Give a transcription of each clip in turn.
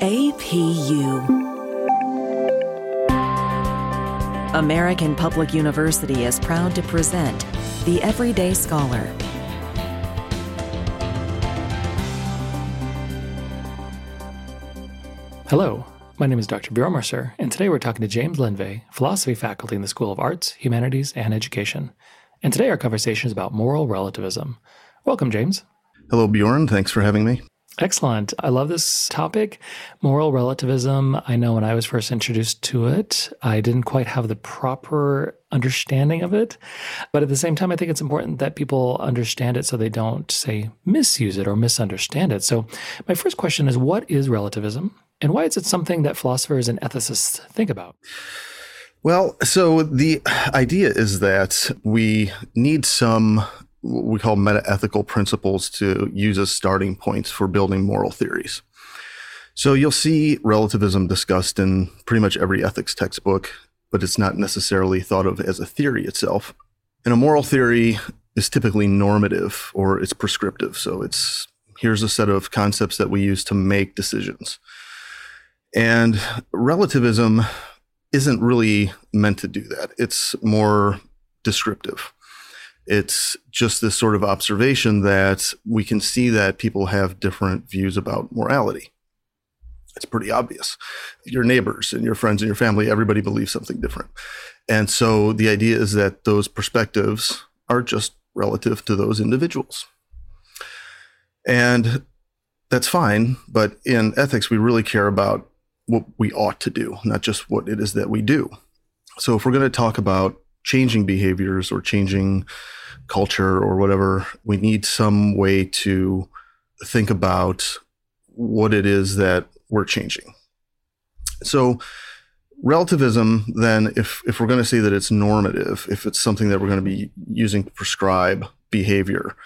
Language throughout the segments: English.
APU. American Public University is proud to present The Everyday Scholar. Hello, my name is Dr. Bjorn Mercer, and today we're talking to James Lendvay, philosophy faculty in the School of Arts, Humanities, and Education. And today our conversation is about moral relativism. Welcome, James. Hello, Bjorn. Thanks for having me. Excellent. I love this topic. Moral relativism. I know when I was first introduced to it, I didn't quite have the proper understanding of it. But at the same time, I think it's important that people understand it so they don't, say, misuse it or misunderstand it. So, my first question is what is relativism? And why is it something that philosophers and ethicists think about? Well, so the idea is that we need some what we call meta-ethical principles to use as starting points for building moral theories. So you'll see relativism discussed in pretty much every ethics textbook, but it's not necessarily thought of as a theory itself. And a moral theory is typically normative or it's prescriptive. So it's here's a set of concepts that we use to make decisions. And relativism isn't really meant to do that. It's more descriptive. It's just this sort of observation that we can see that people have different views about morality. It's pretty obvious. Your neighbors and your friends and your family, everybody believes something different. And so the idea is that those perspectives are just relative to those individuals. And that's fine. But in ethics, we really care about what we ought to do, not just what it is that we do. So if we're going to talk about changing behaviors or changing culture or whatever, we need some way to think about what it is that we're changing. So, relativism, then, if, if we're going to say that it's normative, if it's something that we're going to be using to prescribe behavior,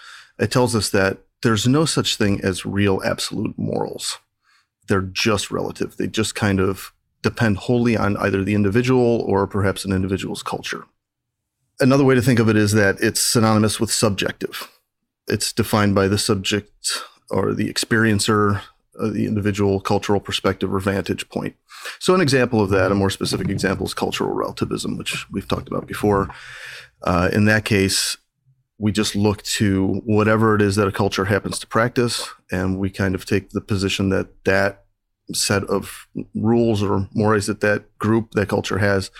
it tells us that there's no such thing as real absolute morals. They're just relative. They just kind of depend wholly on either the individual or perhaps an individual's culture another way to think of it is that it's synonymous with subjective. It's defined by the subject or the experiencer, uh, the individual cultural perspective or vantage point. So, an example of that, a more specific example, is cultural relativism, which we've talked about before. Uh, in that case, we just look to whatever it is that a culture happens to practice, and we kind of take the position that that set of rules or mores that that group, that culture has,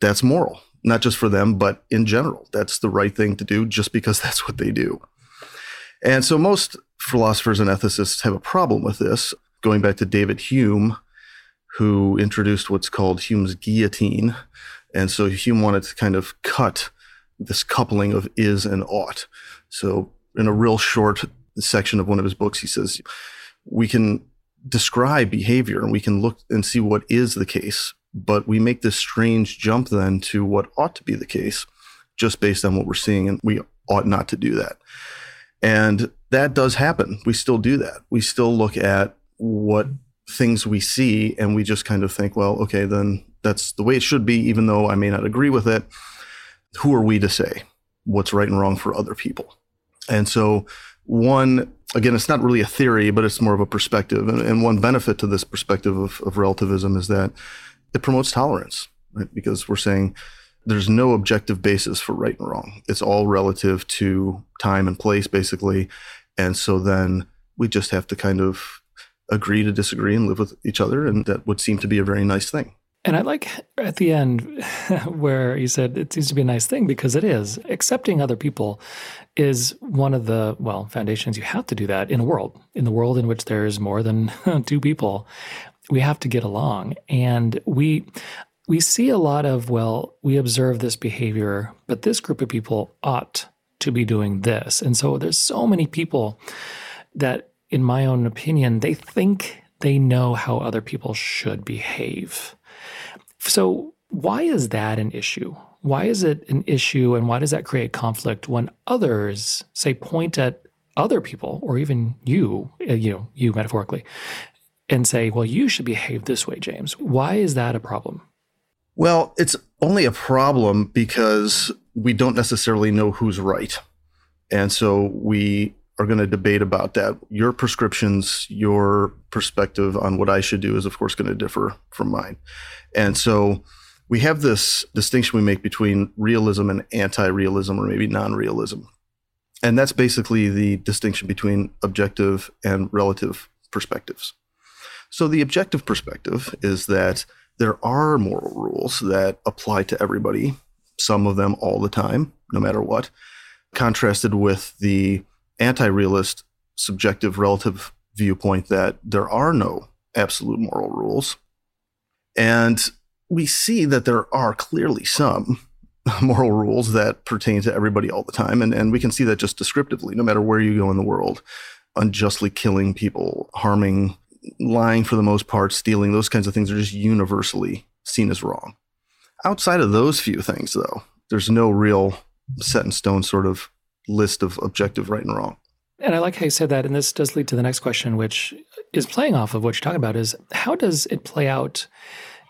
that's moral not just for them, but in general. That's the right thing to do just because that's what they do. And so most philosophers and ethicists have a problem with this. Going back to David Hume, who introduced what's called Hume's guillotine. And so Hume wanted to kind of cut this coupling of is and ought. So in a real short section of one of his books, he says, we can describe behavior and we can look and see what is the case, but we make this strange jump then to what ought to be the case just based on what we're seeing. And we ought not to do that. And that does happen. We still do that. We still look at what things we see and we just kind of think, well, okay, then that's the way it should be, even though I may not agree with it. Who are we to say what's right and wrong for other people? And so, one, again, it's not really a theory, but it's more of a perspective. And, and one benefit to this perspective of, of relativism is that it promotes tolerance, right? Because we're saying there's no objective basis for right and wrong. It's all relative to time and place, basically. And so then we just have to kind of agree to disagree and live with each other. And that would seem to be a very nice thing. And I like at the end where you said it seems to be a nice thing because it is. Accepting other people is one of the, well, foundations. You have to do that in a world, in the world in which there's more than two people we have to get along. And we we see a lot of, well, we observe this behavior, but this group of people ought to be doing this. And so there's so many people that, in my own opinion, they think they know how other people should behave. So, why is that an issue? Why is it an issue and why does that create conflict when others say point at other people or even you, uh, you know, you metaphorically, and say, well, you should behave this way, James. Why is that a problem? Well, it's only a problem because we don't necessarily know who's right. And so we are going to debate about that. Your prescriptions, your perspective on what I should do is, of course, going to differ from mine. And so we have this distinction we make between realism and anti realism, or maybe non realism. And that's basically the distinction between objective and relative perspectives. So the objective perspective is that there are moral rules that apply to everybody, some of them all the time, no matter what, contrasted with the anti realist subjective relative viewpoint that there are no absolute moral rules. And we see that there are clearly some moral rules that pertain to everybody all the time. And, and we can see that just descriptively, no matter where you go in the world, unjustly killing people, harming, lying for the most part, stealing, those kinds of things are just universally seen as wrong. Outside of those few things, though, there's no real set in stone sort of list of objective right and wrong. And I like how you said that. And this does lead to the next question, which is playing off of what you're talking about is how does it play out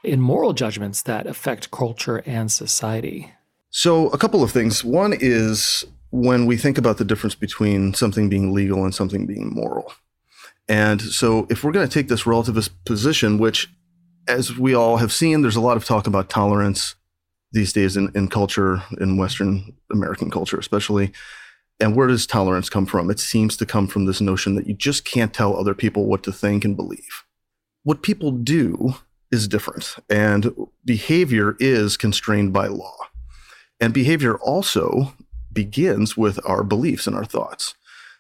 in moral judgments that affect culture and society? So, a couple of things. One is when we think about the difference between something being legal and something being moral. And so, if we're going to take this relativist position, which, as we all have seen, there's a lot of talk about tolerance these days in, in culture, in Western American culture, especially. And where does tolerance come from? It seems to come from this notion that you just can't tell other people what to think and believe. What people do is different, and behavior is constrained by law. And behavior also begins with our beliefs and our thoughts.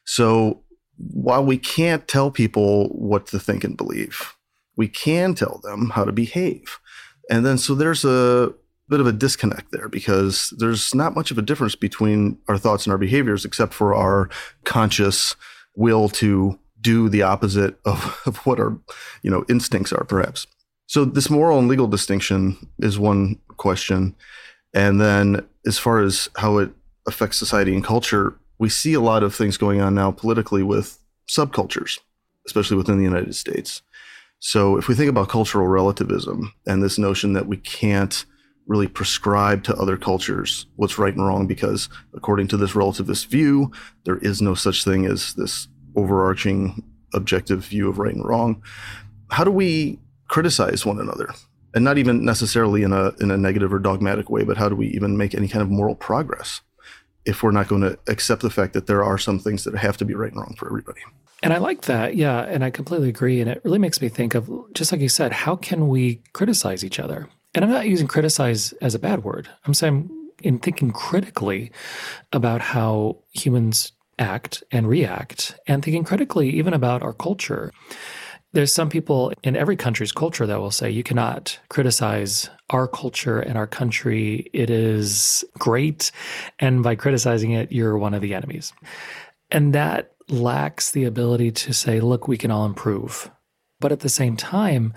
So while we can't tell people what to think and believe, we can tell them how to behave. And then so there's a bit of a disconnect there because there's not much of a difference between our thoughts and our behaviors except for our conscious will to do the opposite of, of what our you know instincts are perhaps so this moral and legal distinction is one question and then as far as how it affects society and culture we see a lot of things going on now politically with subcultures especially within the united states. So if we think about cultural relativism and this notion that we can't really prescribe to other cultures what's right and wrong because according to this relativist view there is no such thing as this overarching objective view of right and wrong. How do we criticize one another? And not even necessarily in a in a negative or dogmatic way but how do we even make any kind of moral progress if we're not going to accept the fact that there are some things that have to be right and wrong for everybody and I like that. Yeah. And I completely agree. And it really makes me think of, just like you said, how can we criticize each other? And I'm not using criticize as a bad word. I'm saying in thinking critically about how humans act and react, and thinking critically even about our culture. There's some people in every country's culture that will say you cannot criticize our culture and our country. It is great. And by criticizing it, you're one of the enemies. And that lacks the ability to say, look, we can all improve. But at the same time,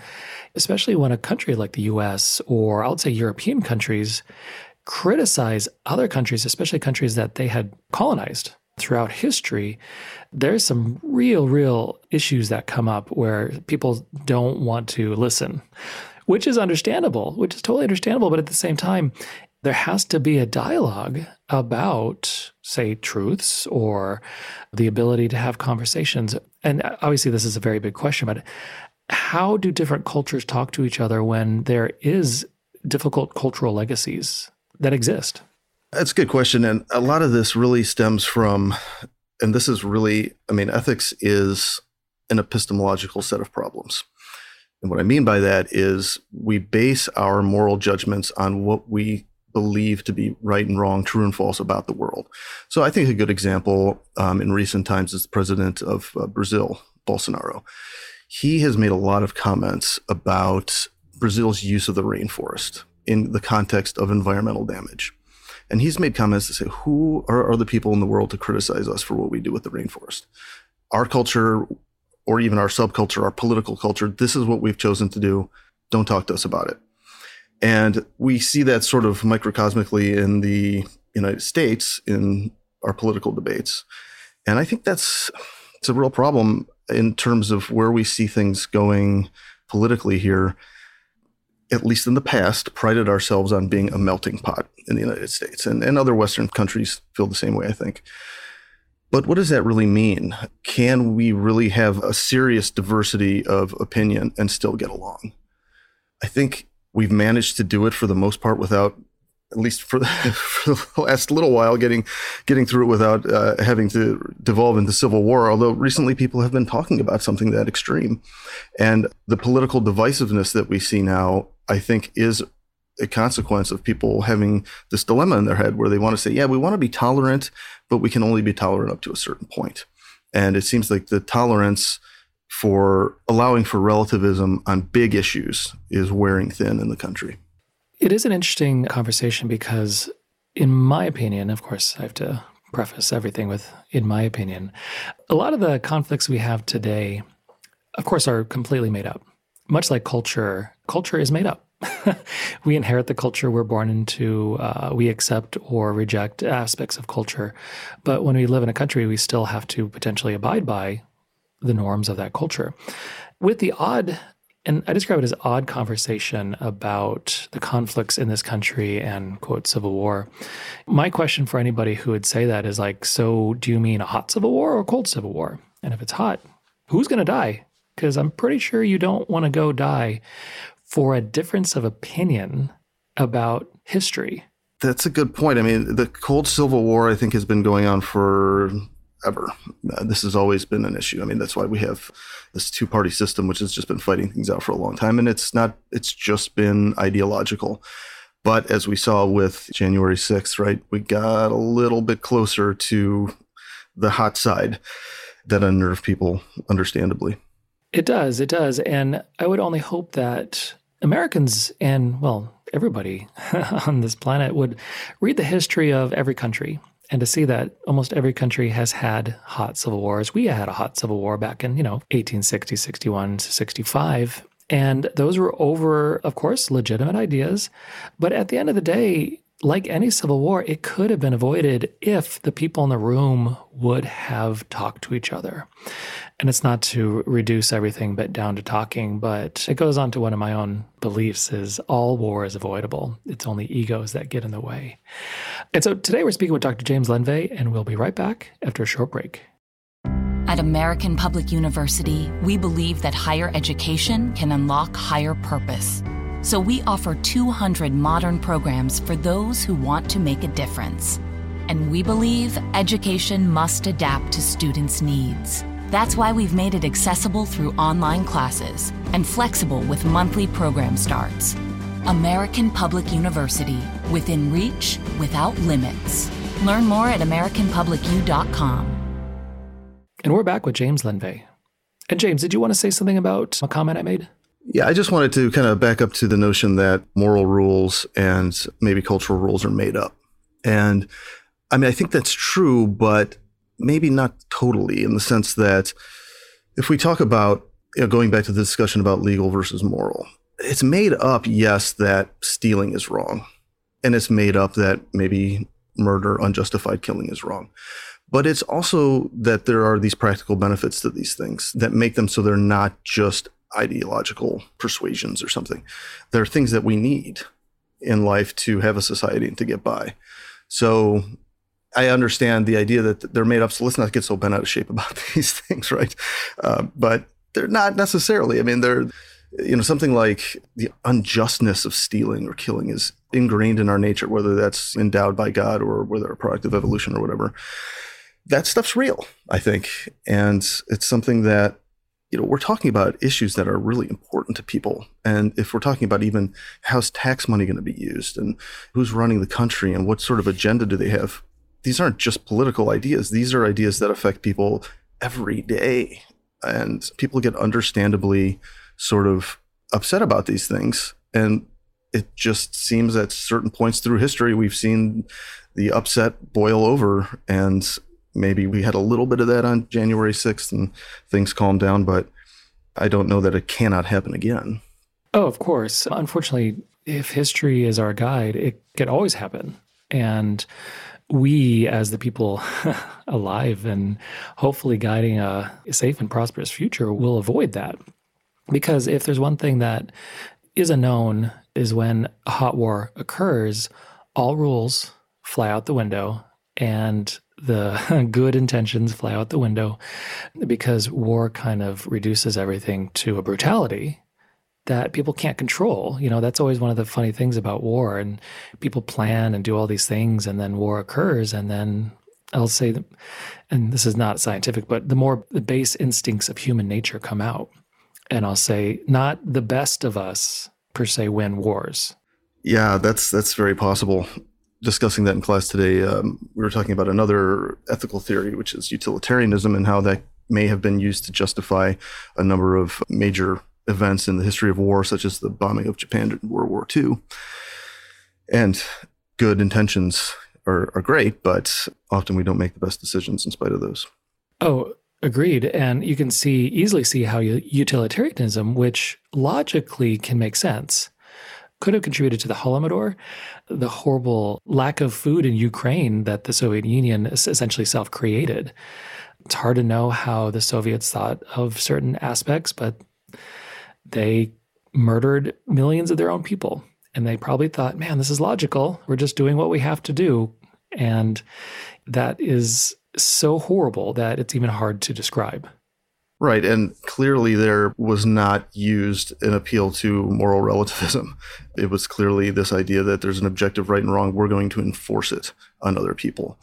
especially when a country like the US or I would say European countries criticize other countries, especially countries that they had colonized throughout history, there's some real, real issues that come up where people don't want to listen, which is understandable, which is totally understandable. But at the same time, there has to be a dialogue about, say, truths or the ability to have conversations. And obviously, this is a very big question, but how do different cultures talk to each other when there is difficult cultural legacies that exist? That's a good question. And a lot of this really stems from, and this is really, I mean, ethics is an epistemological set of problems. And what I mean by that is we base our moral judgments on what we believe to be right and wrong, true and false about the world. So I think a good example um, in recent times is the president of uh, Brazil, Bolsonaro. He has made a lot of comments about Brazil's use of the rainforest in the context of environmental damage. And he's made comments to say, who are, are the people in the world to criticize us for what we do with the rainforest? Our culture, or even our subculture, our political culture, this is what we've chosen to do. Don't talk to us about it. And we see that sort of microcosmically in the United States in our political debates. And I think that's it's a real problem in terms of where we see things going politically here. At least in the past, prided ourselves on being a melting pot in the United States, and, and other Western countries feel the same way. I think But what does that really mean? Can we really have a serious diversity of opinion and still get along? I think we've managed to do it for the most part without at least for the, for the, last little while, getting getting through it without uh, having to devolve into civil war. Although recently people have been talking about something that extreme, and the political divisiveness that we see now, I think, is a consequence of people having this dilemma in their head where they want to say, "Yeah, we want to be tolerant, but we can only be tolerant up to a certain point." And it seems like the tolerance for allowing for relativism on big issues is wearing thin in the country. It is an interesting conversation because, in my opinion, of course, I have to preface everything with, in my opinion, a lot of the conflicts we have today, of course, are completely made up. Much like culture, culture is made up. we inherit the culture we're born into. Uh, we accept or reject aspects of culture. But when we live in a country, we still have to potentially abide by the norms of that culture. With the odd and I describe it as odd conversation about the conflicts in this country and quote civil war. My question for anybody who would say that is like, so do you mean a hot civil war or a cold civil war? And if it's hot, who's going to die? Because I'm pretty sure you don't want to go die for a difference of opinion about history. That's a good point. I mean, the cold civil war, I think, has been going on for ever. Uh, this has always been an issue. I mean, that's why we have this two party system, which has just been fighting things out for a long time. And it's not, it's just been ideological. But as we saw with January 6th, right, we got a little bit closer to the hot side that unnerved people, understandably. It does. It does. And I would only hope that Americans and, well, everybody on this planet would read the history of every country and to see that almost every country has had hot civil wars. We had a hot civil war back in, you know, 1860, 61 65. And those were over, of course, legitimate ideas. But at the end of the day, like any civil war, it could have been avoided if the people in the room would have talked to each other. And it's not to reduce everything but down to talking, but it goes on to one of my own beliefs is all war is avoidable. It's only egos that get in the way. And so today we're speaking with Dr. James Lendvay, and we'll be right back after a short break. At American Public University, we believe that higher education can unlock higher purpose so we offer 200 modern programs for those who want to make a difference. And we believe education must adapt to students' needs. That's why we've made it accessible through online classes and flexible with monthly program starts. American Public University, within reach, without limits. Learn more at AmericanPublicU.com. And we're back with James Lendvay. And James, did you want to say something about a comment I made? Yeah, I just wanted to kind of back up to the notion that moral rules and maybe cultural rules are made up. And I mean, I think that's true, but maybe not totally in the sense that if we talk about you know, going back to the discussion about legal versus moral, it's made up, yes, that stealing is wrong. And it's made up that maybe murder, unjustified killing is wrong. But it's also that there are these practical benefits to these things that make them so they're not just ideological persuasions or something. There are things that we need in life to have a society and to get by. So I understand the idea that they're made up. So let's not get so bent out of shape about these things, right? Uh, but they're not necessarily. I mean, they're, you know, something like the unjustness of stealing or killing is ingrained in our nature, whether that's endowed by God or whether a product of evolution or whatever. That stuff's real, I think. And it's something that you know, we're talking about issues that are really important to people. And if we're talking about even how's tax money going to be used and who's running the country and what sort of agenda do they have, these aren't just political ideas. These are ideas that affect people every day. And people get understandably sort of upset about these things. And it just seems at certain points through history, we've seen the upset boil over and maybe we had a little bit of that on January 6th and things calmed down, but I don't know that it cannot happen again. Oh, of course. Unfortunately, if history is our guide, it can always happen. And we, as the people alive and hopefully guiding a safe and prosperous future, will avoid that. Because if there's one thing that is a known, is when a hot war occurs, all rules fly out the window and the good intentions fly out the window because war kind of reduces everything to a brutality that people can't control. You know, that's always one of the funny things about war. And people plan and do all these things, and then war occurs. And then I'll say, that, and this is not scientific, but the more the base instincts of human nature come out. And I'll say, not the best of us per se win wars. Yeah, that's that's very possible discussing that in class today, um, we were talking about another ethical theory, which is utilitarianism, and how that may have been used to justify a number of major events in the history of war, such as the bombing of Japan during World War II. And good intentions are, are great, but often we don't make the best decisions in spite of those. Oh, agreed. And you can see easily see how utilitarianism, which logically can make sense, could have contributed to the Holodomor, the horrible lack of food in Ukraine that the Soviet Union essentially self created. It's hard to know how the Soviets thought of certain aspects, but they murdered millions of their own people. And they probably thought, man, this is logical. We're just doing what we have to do. And that is so horrible that it's even hard to describe. Right. And clearly, there was not used an appeal to moral relativism. It was clearly this idea that there's an objective right and wrong. We're going to enforce it on other people.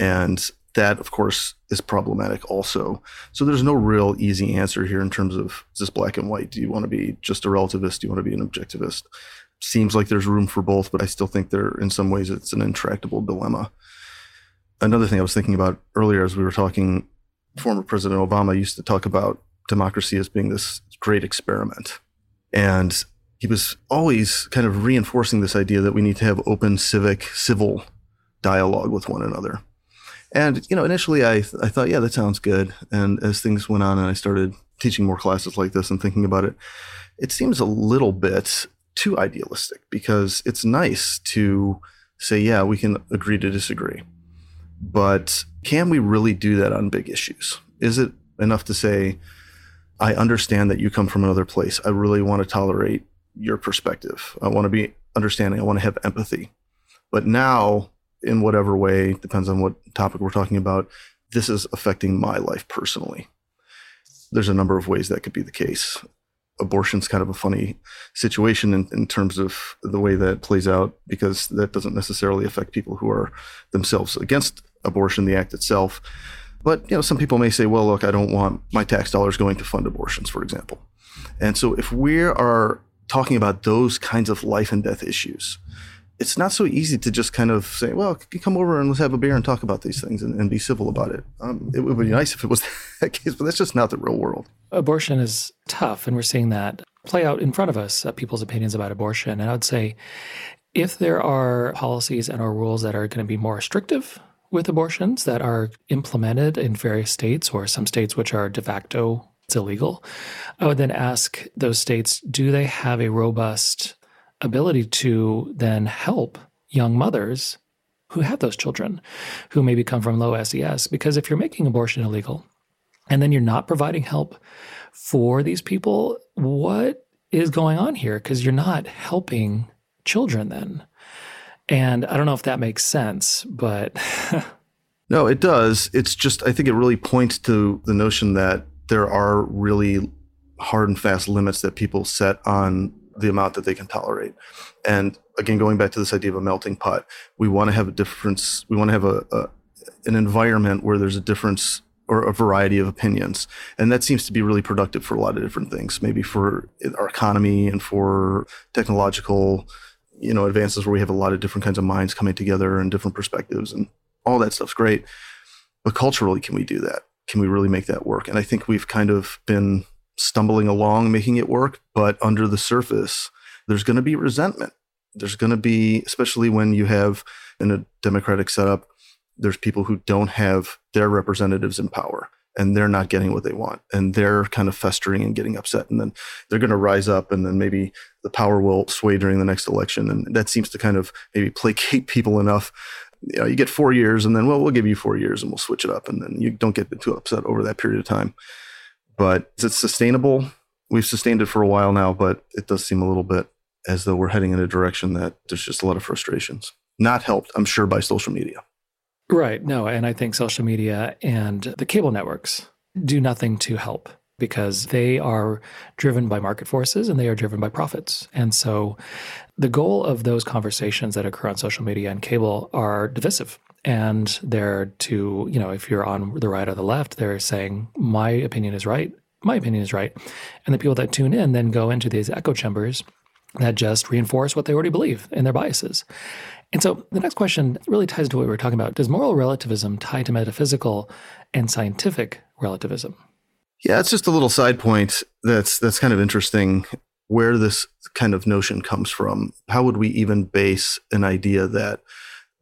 And that, of course, is problematic also. So there's no real easy answer here in terms of is this black and white? Do you want to be just a relativist? Do you want to be an objectivist? Seems like there's room for both, but I still think there, in some ways, it's an intractable dilemma. Another thing I was thinking about earlier as we were talking former President Obama used to talk about democracy as being this great experiment. And he was always kind of reinforcing this idea that we need to have open civic, civil dialogue with one another. And, you know, initially I, I thought, yeah, that sounds good. And as things went on and I started teaching more classes like this and thinking about it, it seems a little bit too idealistic because it's nice to say, yeah, we can agree to disagree. But can we really do that on big issues? Is it enough to say, I understand that you come from another place. I really want to tolerate your perspective. I want to be understanding. I want to have empathy. But now, in whatever way, depends on what topic we're talking about, this is affecting my life personally. There's a number of ways that could be the case. Abortion's kind of a funny situation in, in terms of the way that plays out because that doesn't necessarily affect people who are themselves against abortion, the act itself. But you know, some people may say, "Well, look, I don't want my tax dollars going to fund abortions, for example." And so, if we are talking about those kinds of life and death issues, it's not so easy to just kind of say, "Well, come over and let's have a beer and talk about these things and, and be civil about it." Um, it would be nice if it was that case, but that's just not the real world. Abortion is tough, and we're seeing that play out in front of us. Uh, people's opinions about abortion, and I would say, if there are policies and or rules that are going to be more restrictive with abortions that are implemented in various states or some states which are de facto it's illegal. I would then ask those states do they have a robust ability to then help young mothers who have those children who maybe come from low SES? Because if you're making abortion illegal and then you're not providing help for these people, what is going on here? Because you're not helping children then. And I don't know if that makes sense, but. no, it does. It's just, I think it really points to the notion that there are really hard and fast limits that people set on the amount that they can tolerate. And again, going back to this idea of a melting pot, we want to have a difference. We want to have a, a an environment where there's a difference or a variety of opinions. And that seems to be really productive for a lot of different things, maybe for our economy and for technological you know advances where we have a lot of different kinds of minds coming together and different perspectives and all that stuff's great. But culturally can we do that? Can we really make that work? And i think we've kind of been stumbling along making it work but under the surface there's going to be resentment. There's going to be especially when you have in a democratic setup there's people who don't have their representatives in power and they're not getting what they want and they're kind of festering and getting upset and then they're going to rise up and then maybe the power will sway during the next election and that seems to kind of maybe placate people enough. You know you get four years and then well we'll give you four years and we'll switch it up and then you don't get too upset over that period of time. But is it sustainable? We've sustained it for a while now but it does seem a little bit as though we're heading in a direction that there's just a lot of frustrations. Not helped i'm sure by social media Right. No, and I think social media and the cable networks do nothing to help because they are driven by market forces and they are driven by profits. And so the goal of those conversations that occur on social media and cable are divisive. And they're to, you know, if you're on the right or the left, they're saying, my opinion is right, my opinion is right. And the people that tune in then go into these echo chambers that just reinforce what they already believe in their biases. And so the next question really ties to what we were talking about. Does moral relativism tie to metaphysical and scientific relativism? Yeah, it's just a little side point that's that's kind of interesting where this kind of notion comes from. How would we even base an idea that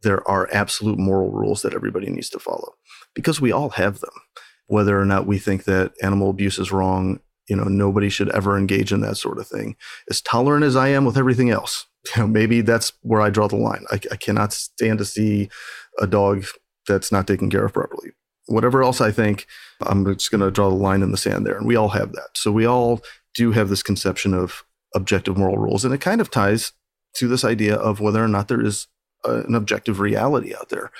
there are absolute moral rules that everybody needs to follow? Because we all have them. Whether or not we think that animal abuse is wrong, you know, nobody should ever engage in that sort of thing. As tolerant as I am with everything else, you know, maybe that's where I draw the line. I, I cannot stand to see a dog that's not taken care of properly. Whatever else I think, I'm just going to draw the line in the sand there. And we all have that. So we all do have this conception of objective moral rules. And it kind of ties to this idea of whether or not there is a, an objective reality out there.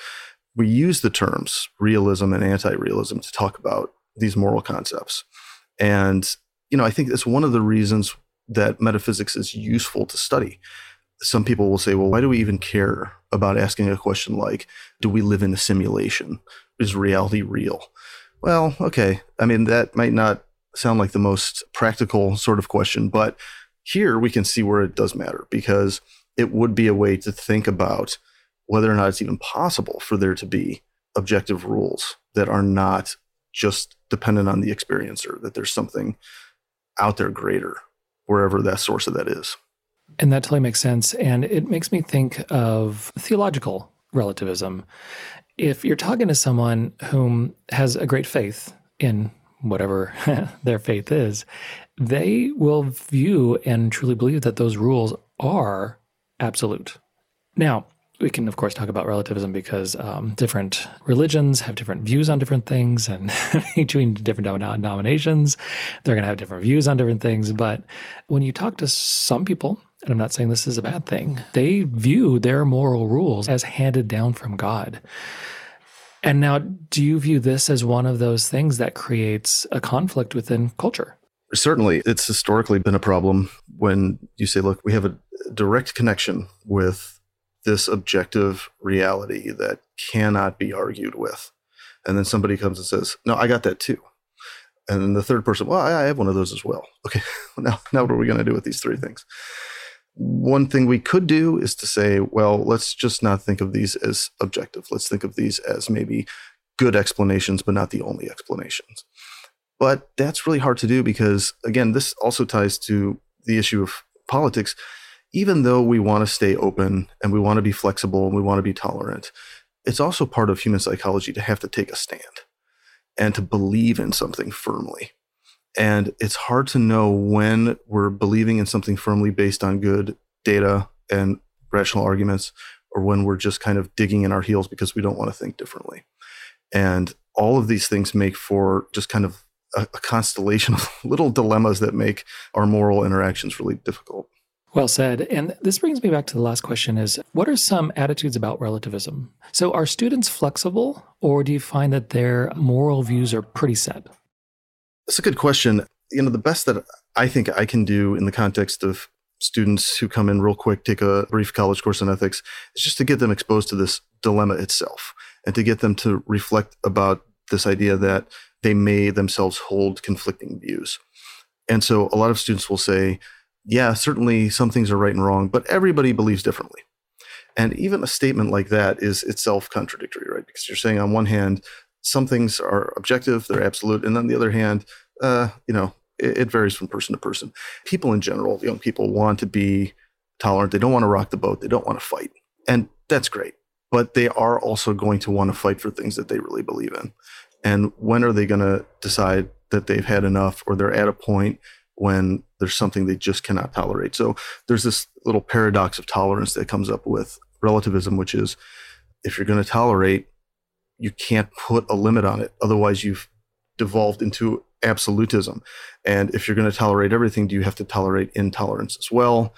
We use the terms realism and anti realism to talk about these moral concepts. And, you know, I think it's one of the reasons that metaphysics is useful to study some people will say, well, why do we even care about asking a question like, do we live in a simulation? Is reality real? Well, okay. I mean, that might not sound like the most practical sort of question, but here we can see where it does matter because it would be a way to think about whether or not it's even possible for there to be objective rules that are not just dependent on the experiencer, that there's something out there greater, wherever that source of that is. And that totally makes sense. And it makes me think of theological relativism. If you're talking to someone whom has a great faith in whatever their faith is, they will view and truly believe that those rules are absolute. Now, we can, of course, talk about relativism because um, different religions have different views on different things, and between different denominations, they're going to have different views on different things. But when you talk to some people, and I'm not saying this is a bad thing, they view their moral rules as handed down from God. And now, do you view this as one of those things that creates a conflict within culture? Certainly, it's historically been a problem when you say, look, we have a direct connection with this objective reality that cannot be argued with. And then somebody comes and says, No, I got that too. And then the third person, Well, I have one of those as well. Okay, now, now what are we going to do with these three things? One thing we could do is to say, well, let's just not think of these as objective. Let's think of these as maybe good explanations, but not the only explanations. But that's really hard to do because, again, this also ties to the issue of politics even though we want to stay open and we want to be flexible and we want to be tolerant, it's also part of human psychology to have to take a stand and to believe in something firmly. And it's hard to know when we're believing in something firmly based on good data and rational arguments or when we're just kind of digging in our heels because we don't want to think differently. And all of these things make for just kind of a, constellation of little dilemmas that make our moral interactions really difficult. Well said. And this brings me back to the last question is what are some attitudes about relativism? So are students flexible or do you find that their moral views are pretty set? That's a good question. You know, the best that I think I can do in the context of students who come in real quick, take a brief college course in ethics, is just to get them exposed to this dilemma itself and to get them to reflect about this idea that they may themselves hold conflicting views. And so a lot of students will say, yeah, certainly some things are right and wrong, but everybody believes differently. And even a statement like that is itself contradictory, right? Because you're saying on one hand, some things are objective, they're absolute, and on the other hand, uh, you know, it, it varies from person to person. People in general, young people want to be tolerant. They don't want to rock the boat. They don't want to fight, and that's great. But they are also going to want to fight for things that they really believe in. And when are they going to decide that they've had enough, or they're at a point when there's something they just cannot tolerate. So there's this little paradox of tolerance that comes up with relativism, which is if you're going to tolerate, you can't put a limit on it. Otherwise, you've devolved into absolutism. And if you're going to tolerate everything, do you have to tolerate intolerance as well?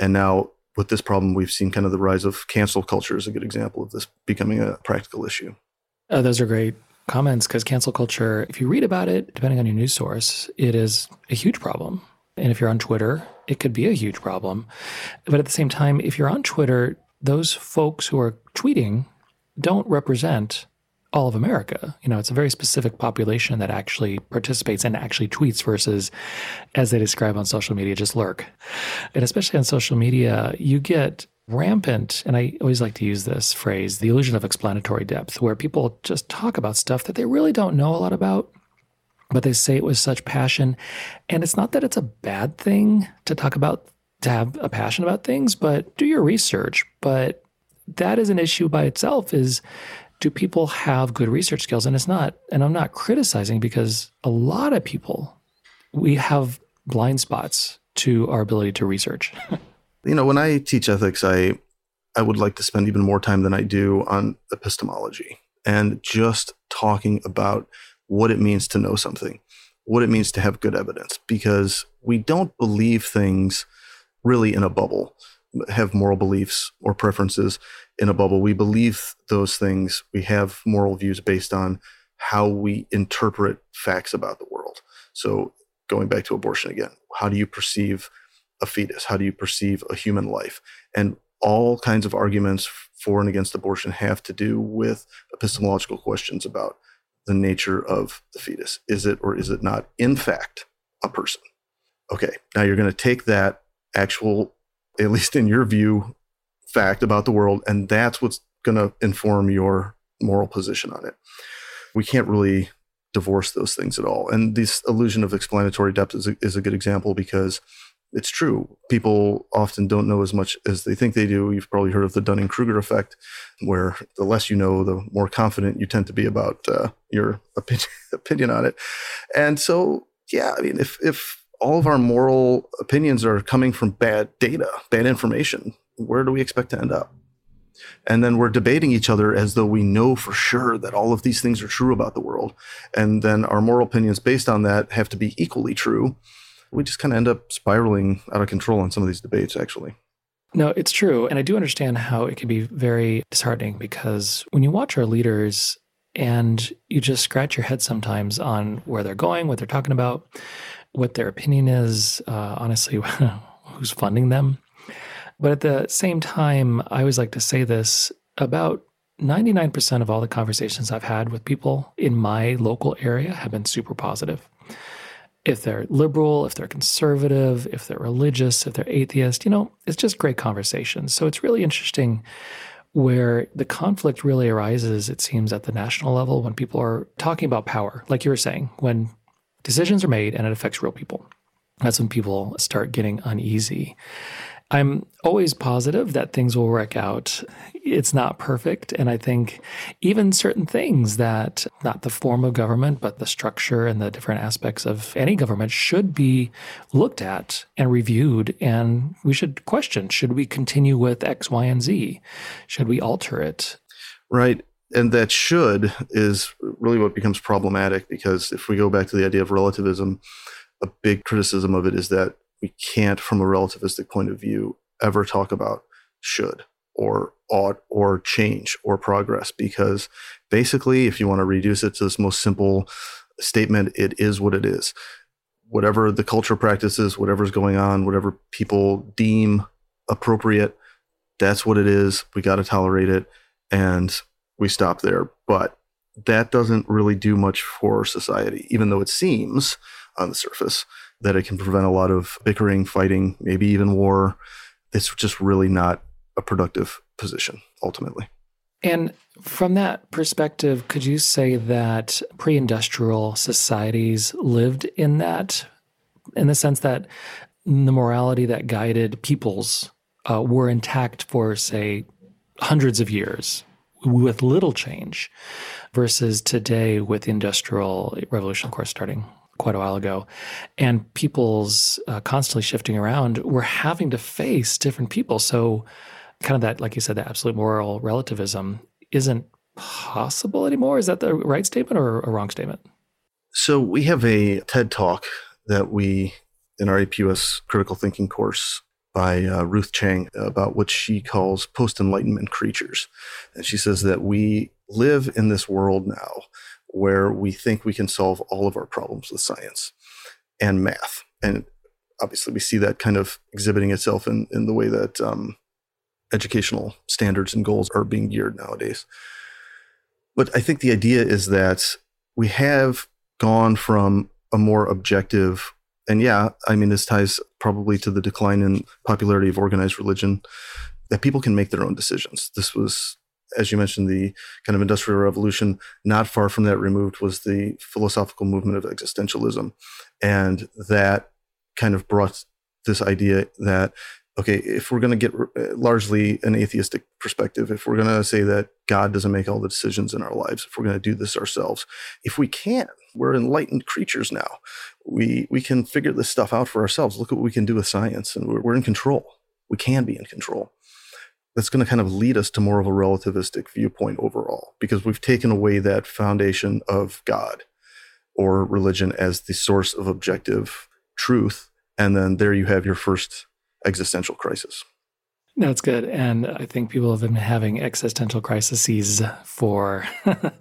And now, with this problem, we've seen kind of the rise of cancel culture is a good example of this becoming a practical issue. Uh, those are great comments because cancel culture, if you read about it, depending on your news source, it is a huge problem. And if you're on Twitter, it could be a huge problem. But at the same time, if you're on Twitter, those folks who are tweeting don't represent all of America. You know, it's a very specific population that actually participates and actually tweets versus, as they describe on social media, just lurk. And especially on social media, you get rampant, and I always like to use this phrase, the illusion of explanatory depth, where people just talk about stuff that they really don't know a lot about, but they say it with such passion. And it's not that it's a bad thing to talk about, to have a passion about things, but do your research. But that is an issue by itself is do people have good research skills? And it's not, and I'm not criticizing because a lot of people, we have blind spots to our ability to research. you know, when I teach ethics, I I would like to spend even more time than I do on epistemology and just talking about what it means to know something, what it means to have good evidence, because we don't believe things really in a bubble, have moral beliefs or preferences in a bubble. We believe those things. We have moral views based on how we interpret facts about the world. So, going back to abortion again, how do you perceive a fetus? How do you perceive a human life? And all kinds of arguments for and against abortion have to do with epistemological questions about the nature of the fetus. Is it or is it not, in fact, a person? Okay, now you're going to take that actual, at least in your view, fact about the world, and that's what's going to inform your moral position on it. We can't really divorce those things at all. And this illusion of explanatory depth is a, is a good example because it's true. People often don't know as much as they think they do. You've probably heard of the Dunning Kruger effect, where the less you know, the more confident you tend to be about uh, your opinion, opinion on it. And so, yeah, I mean, if, if all of our moral opinions are coming from bad data, bad information, where do we expect to end up? And then we're debating each other as though we know for sure that all of these things are true about the world. And then our moral opinions based on that have to be equally true. We just kind of end up spiraling out of control on some of these debates, actually. No, it's true. And I do understand how it can be very disheartening because when you watch our leaders and you just scratch your head sometimes on where they're going, what they're talking about, what their opinion is, uh, honestly, who's funding them. But at the same time, I always like to say this about 99% of all the conversations I've had with people in my local area have been super positive. If they're liberal, if they're conservative, if they're religious, if they're atheist, you know, it's just great conversations. So it's really interesting where the conflict really arises, it seems, at the national level when people are talking about power, like you were saying, when decisions are made and it affects real people. That's when people start getting uneasy. I'm always positive that things will work out. It's not perfect. And I think even certain things that, not the form of government, but the structure and the different aspects of any government should be looked at and reviewed. And we should question should we continue with X, Y, and Z? Should we alter it? Right. And that should is really what becomes problematic because if we go back to the idea of relativism, a big criticism of it is that we can't, from a relativistic point of view, ever talk about should or ought or change or progress because basically, if you want to reduce it to this most simple statement, it is what it is. Whatever the culture practices, whatever's going on, whatever people deem appropriate, that's what it is. We got to tolerate it and we stop there. But that doesn't really do much for society, even though it seems on the surface that it can prevent a lot of bickering, fighting, maybe even war. It's just really not a productive position ultimately. And from that perspective, could you say that pre industrial societies lived in that, in the sense that the morality that guided peoples uh, were intact for, say, hundreds of years with little change versus today with the industrial revolution, of course, starting quite a while ago, and people's uh, constantly shifting around, we're having to face different people. So, kind of that, like you said, the absolute moral relativism isn't possible anymore. Is that the right statement or a wrong statement? So, we have a TED talk that we, in our APUS critical thinking course, by uh, Ruth Chang about what she calls post Enlightenment creatures. And she says that we live in this world now where we think we can solve all of our problems with science and math. And obviously, we see that kind of exhibiting itself in, in the way that um, educational standards and goals are being geared nowadays. But I think the idea is that we have gone from a more objective, and yeah, I mean, this ties probably to the decline in popularity of organized religion, that people can make their own decisions. This was, as you mentioned, the kind of industrial revolution. Not far from that removed was the philosophical movement of existentialism. And that kind of brought this idea that okay, if we're going to get uh, largely an atheistic perspective, if we're going to say that God doesn't make all the decisions in our lives, if we're going to do this ourselves, if we can, we're enlightened creatures now. We we can figure this stuff out for ourselves. Look at what we can do with science, and we're, we're in control. We can be in control. That's going to kind of lead us to more of a relativistic viewpoint overall, because we've taken away that foundation of God or religion as the source of objective truth, and then there you have your first existential crisis. That's good. And I think people have been having existential crises for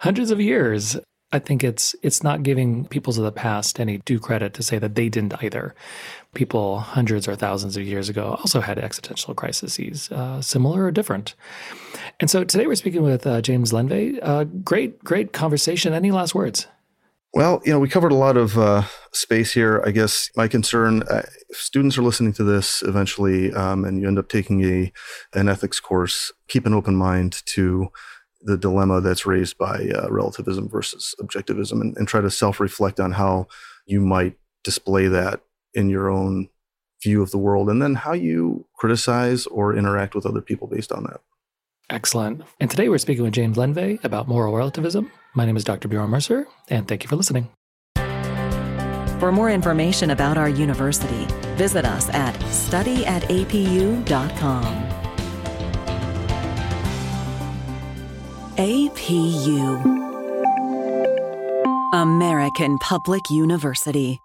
hundreds of years. I think it's it's not giving peoples of the past any due credit to say that they didn't either. People hundreds or thousands of years ago also had existential crises, uh, similar or different. And so today we're speaking with uh, James Lendvay. Uh, great, great conversation. Any last words? Well, you know, we covered a lot of uh, space here. I guess my concern, uh, if students are listening to this eventually, um, and you end up taking a an ethics course, keep an open mind to the dilemma that's raised by uh, relativism versus objectivism, and, and try to self reflect on how you might display that in your own view of the world, and then how you criticize or interact with other people based on that. Excellent. And today we're speaking with James Lendvay about moral relativism. My name is Dr. Bjorn Mercer, and thank you for listening. For more information about our university, visit us at studyatapu.com. APU American Public University.